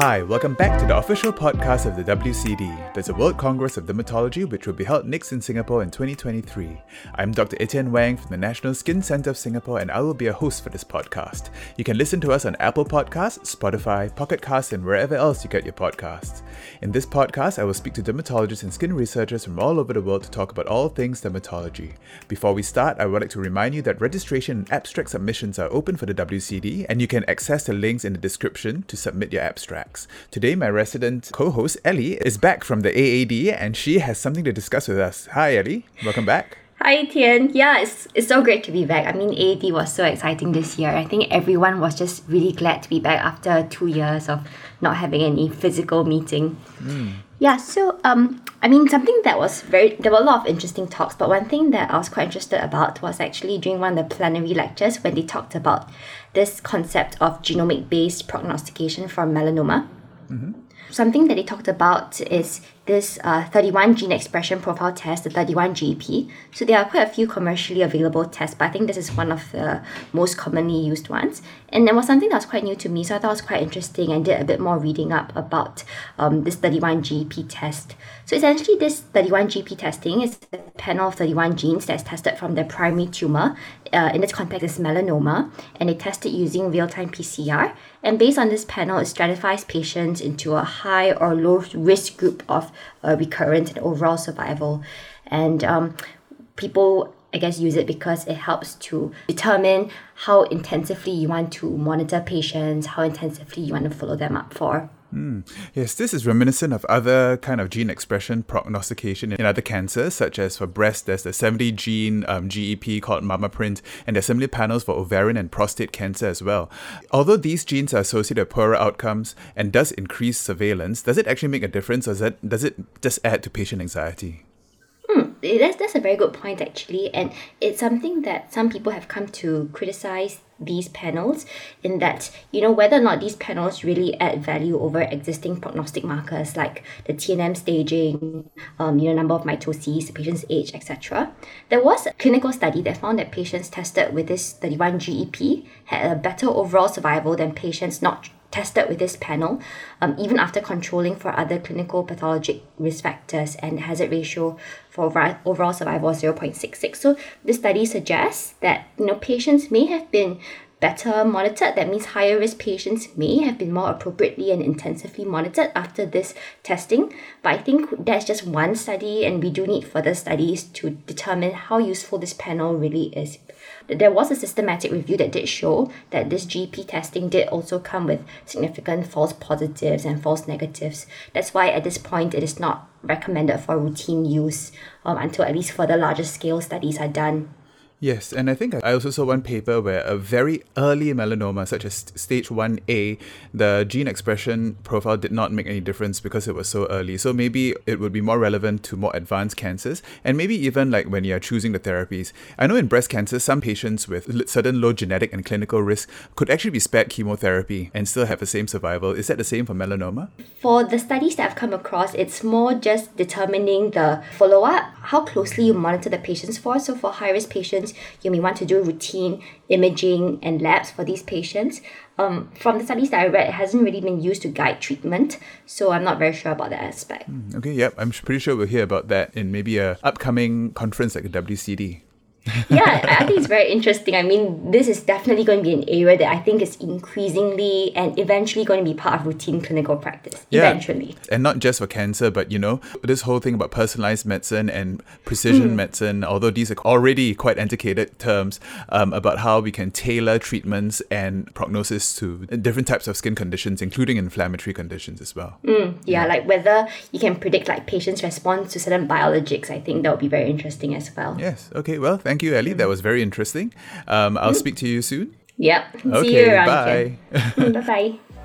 Hi, welcome back to the official podcast of the WCD. There's a World Congress of Dermatology which will be held next in Singapore in 2023. I'm Dr. Etienne Wang from the National Skin Centre of Singapore and I will be a host for this podcast. You can listen to us on Apple Podcasts, Spotify, Pocket Casts, and wherever else you get your podcasts. In this podcast, I will speak to dermatologists and skin researchers from all over the world to talk about all things dermatology. Before we start, I would like to remind you that registration and abstract submissions are open for the WCD and you can access the links in the description to submit your abstract. Today, my resident co host, Ellie, is back from the AAD and she has something to discuss with us. Hi, Ellie. Welcome back. Hi, Tian. Yeah, it's, it's so great to be back. I mean, AAD was so exciting this year. I think everyone was just really glad to be back after two years of not having any physical meeting. Mm. Yeah, so um, I mean, something that was very there were a lot of interesting talks, but one thing that I was quite interested about was actually during one of the plenary lectures when they talked about this concept of genomic based prognostication for melanoma. Mm-hmm. Something that they talked about is this uh, 31 gene expression profile test, the 31GEP. So there are quite a few commercially available tests, but I think this is one of the most commonly used ones. And there was something that was quite new to me, so I thought it was quite interesting and did a bit more reading up about um, this 31GEP test. So essentially, this 31GEP testing is a panel of 31 genes that's tested from the primary tumor. Uh, in this context, is melanoma, and they test it using real-time PCR. And based on this panel, it stratifies patients into a high or low risk group of uh, recurrent and overall survival. And um, people, I guess, use it because it helps to determine how intensively you want to monitor patients, how intensively you want to follow them up for. Mm. Yes, this is reminiscent of other kind of gene expression prognostication in other cancers, such as for breast, there's the 70 gene um, GEP called MammaPrint, and there's similar panels for ovarian and prostate cancer as well. Although these genes are associated with poorer outcomes and does increase surveillance, does it actually make a difference, or does it, does it just add to patient anxiety? Hmm, that's, that's a very good point actually, and it's something that some people have come to criticize these panels in that you know whether or not these panels really add value over existing prognostic markers like the TNM staging, um, you know number of mitoses, the patient's age, etc. There was a clinical study that found that patients tested with this 31 GEP had a better overall survival than patients not tested with this panel, um, even after controlling for other clinical pathologic risk factors and hazard ratio for overall survival of 0.66. So this study suggests that you know patients may have been better monitored. That means higher risk patients may have been more appropriately and intensively monitored after this testing. But I think that's just one study, and we do need further studies to determine how useful this panel really is. There was a systematic review that did show that this GEP testing did also come with significant false positives and false negatives. That's why at this point it is not recommended for routine use um, until at least further larger scale studies are done. Yes, and I think I also saw one paper where a very early melanoma, such as stage 1A, the gene expression profile did not make any difference because it was so early. So maybe it would be more relevant to more advanced cancers, and maybe even like when you're choosing the therapies. I know in breast cancer, some patients with certain low genetic and clinical risk could actually be spared chemotherapy and still have the same survival. Is that the same for melanoma? For the studies that I've come across, it's more just determining the follow up, how closely you monitor the patients for. So for high risk patients, you may want to do routine imaging and labs for these patients. Um, from the studies that I read, it hasn't really been used to guide treatment, so I'm not very sure about that aspect. Hmm, okay, yep, I'm pretty sure we'll hear about that in maybe a upcoming conference like the WCD yeah, I think it's very interesting. I mean, this is definitely going to be an area that I think is increasingly and eventually going to be part of routine clinical practice. Yeah. Eventually. And not just for cancer, but you know, this whole thing about personalized medicine and precision mm. medicine, although these are already quite antiquated terms um, about how we can tailor treatments and prognosis to different types of skin conditions, including inflammatory conditions as well. Mm, yeah, yeah, like whether you can predict like patients' response to certain biologics, I think that would be very interesting as well. Yes. Okay. Well, Thank you, Ellie. That was very interesting. Um, I'll speak to you soon. Yep. Okay, See you around. Bye. bye bye.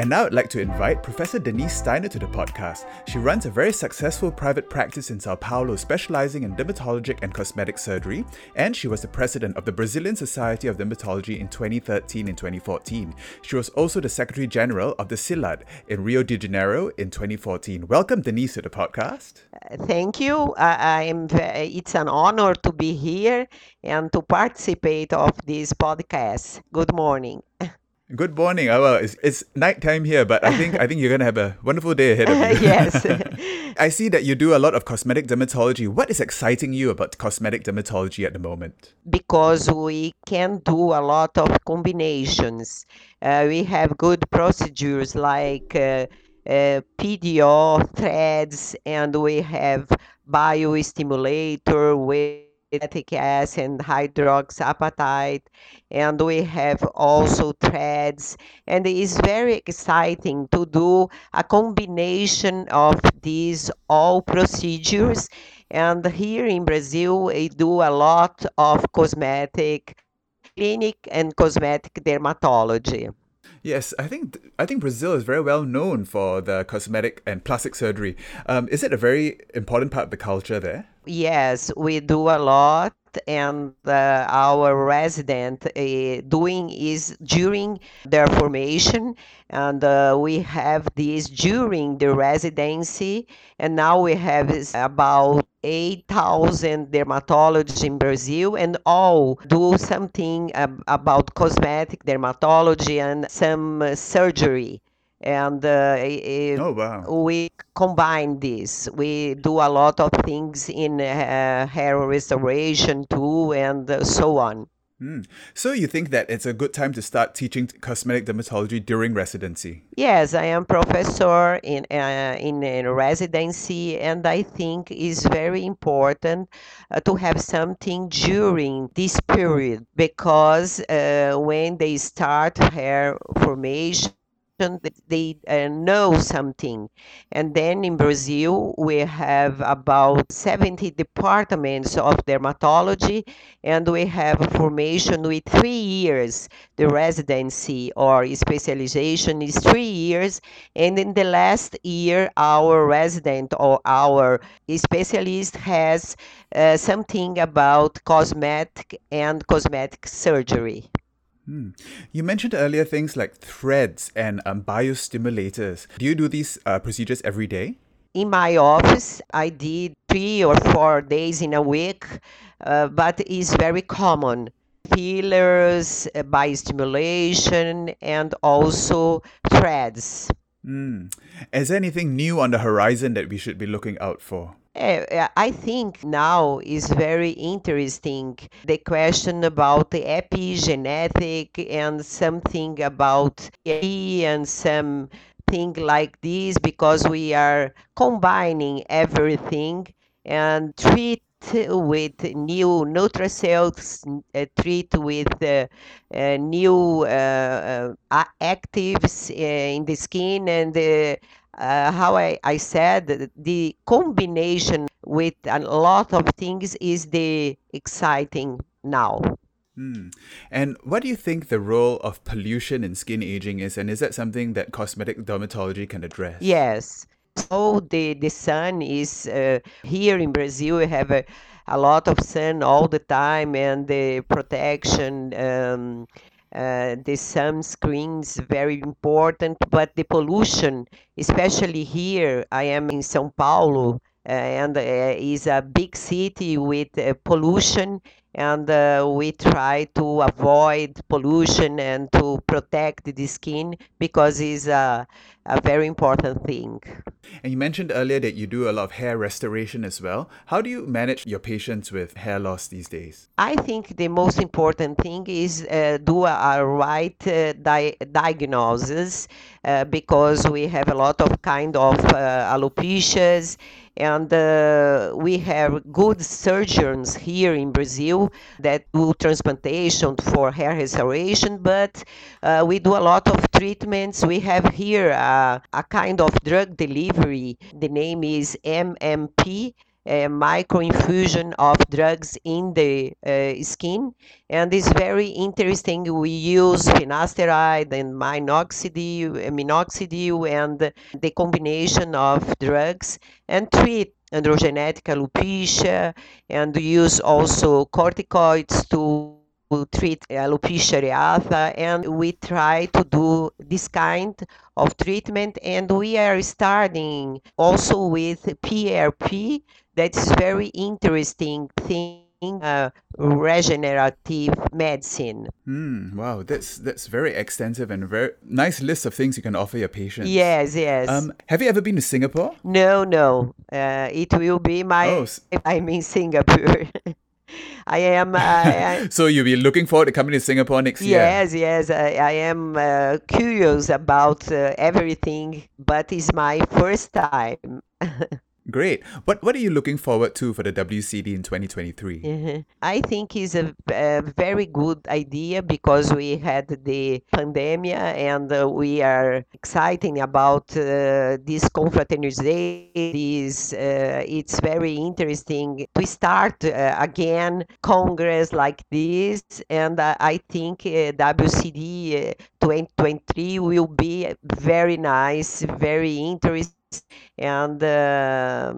And now I'd like to invite Professor Denise Steiner to the podcast. She runs a very successful private practice in Sao Paulo specializing in dermatologic and cosmetic surgery, and she was the president of the Brazilian Society of Dermatology in 2013 and 2014. She was also the Secretary General of the CILAD in Rio de Janeiro in 2014. Welcome, Denise, to the podcast. Thank you. I am. It's an honor to be here and to participate of this podcast. Good morning. Good morning. Uh, well, it's, it's nighttime here, but I think I think you're gonna have a wonderful day ahead of you. yes. I see that you do a lot of cosmetic dermatology. What is exciting you about cosmetic dermatology at the moment? because we can do a lot of combinations. Uh, we have good procedures like uh, uh, PDO threads, and we have biostimulator with acetic acid and hydroxyapatite, and we have also threads. And it's very exciting to do a combination of these all procedures. And here in Brazil, we do a lot of cosmetic clinic and cosmetic dermatology. Yes, I think I think Brazil is very well known for the cosmetic and plastic surgery. Um, is it a very important part of the culture there? Yes, we do a lot, and uh, our resident uh, doing is during their formation, and uh, we have this during the residency, and now we have about 8,000 dermatologists in Brazil, and all do something ab- about cosmetic dermatology and some surgery and uh, Oh wow. we combine this. We do a lot of things in uh, hair restoration too, and uh, so on. Hmm. So you think that it's a good time to start teaching cosmetic dermatology during residency? Yes, I am professor in uh, in a residency, and I think it's very important uh, to have something during this period because uh, when they start hair formation that they uh, know something. And then in Brazil, we have about 70 departments of dermatology, and we have a formation with three years. The residency or specialization is three years, and in the last year, our resident or our specialist has uh, something about cosmetic and cosmetic surgery. Hmm. You mentioned earlier things like threads and um, biostimulators. Do you do these uh, procedures every day? in my office i did three or four days in a week uh, but it's very common fillers uh, biostimulation and also threads Hmm. Is there anything new on the horizon that we should be looking out for? I think now is very interesting the question about the epigenetic and something about AI and something like this because we are combining everything and treat with new nutracells, uh, treat with uh, uh, new uh, uh, actives uh, in the skin and uh, how I, I said, the combination with a lot of things is the exciting now. Hmm. And what do you think the role of pollution in skin aging is? And is that something that cosmetic dermatology can address? Yes. So the, the sun is uh, here in Brazil, we have a, a lot of sun all the time, and the protection. Um, uh, the sunscreen is very important, but the pollution, especially here, I am in São Paulo, uh, and uh, is a big city with uh, pollution, and uh, we try to avoid pollution and to protect the skin because it's a, a very important thing. And you mentioned earlier that you do a lot of hair restoration as well. How do you manage your patients with hair loss these days? I think the most important thing is uh, do a, right uh, di- diagnosis uh, because we have a lot of kind of uh, alopecias and uh, we have good surgeons here in Brazil that do transplantation for hair restoration, but uh, we do a lot of treatments. We have here a, a kind of drug delivery. The name is MMP uh, microinfusion of drugs in the uh, skin and it's very interesting we use finasteride and minoxidil, uh, minoxidil and the combination of drugs and treat androgenetic alopecia and use also corticoids to treat alopecia areata and we try to do this kind of treatment and we are starting also with PRP that's very interesting thing uh, regenerative medicine. Mm, wow, that's that's very extensive and very nice list of things you can offer your patients. Yes, yes. Um, have you ever been to Singapore? No, no. Uh, it will be my. Oh, I'm in Singapore. I am. Uh, so you'll be looking forward to coming to Singapore next year. Yes, yes. I, I am uh, curious about uh, everything, but it's my first time. Great. What What are you looking forward to for the WCD in 2023? Mm-hmm. I think it's a, a, very good idea because we had the pandemic and uh, we are excited about uh, this confraternization. This, uh, it's very interesting to start uh, again Congress like this, and I think uh, WCD uh, 2023 will be very nice, very interesting and uh,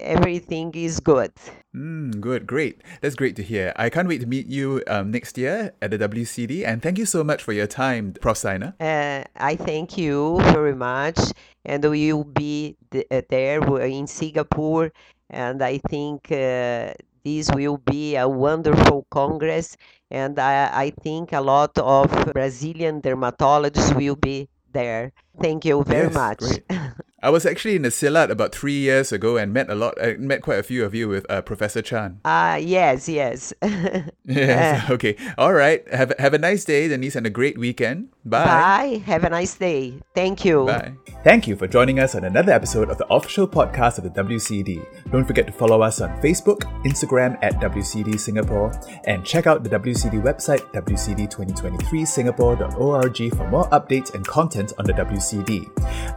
everything is good. Mm, good, great. That's great to hear. I can't wait to meet you um, next year at the WCD. And thank you so much for your time, Prof. Steiner. Uh, I thank you very much. And we will be uh, there in Singapore. And I think uh, this will be a wonderful congress. And I, I think a lot of Brazilian dermatologists will be there. Thank you very yes, much. I was actually in the CILAD about three years ago and met a lot, I met quite a few of you with uh, Professor Chan. Ah, uh, yes, yes. yes, okay. All right. Have, have a nice day, Denise, and a great weekend. Bye. Bye. Have a nice day. Thank you. Bye. Thank you for joining us on another episode of the official podcast of the WCD. Don't forget to follow us on Facebook, Instagram at WCD Singapore, and check out the WCD website, WCD2023singapore.org, for more updates and content on the WCD.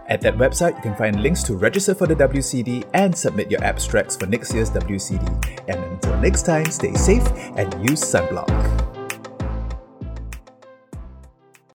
At that website, you can find links to register for the WCD and submit your abstracts for next year's WCD. And until next time, stay safe and use sunblock.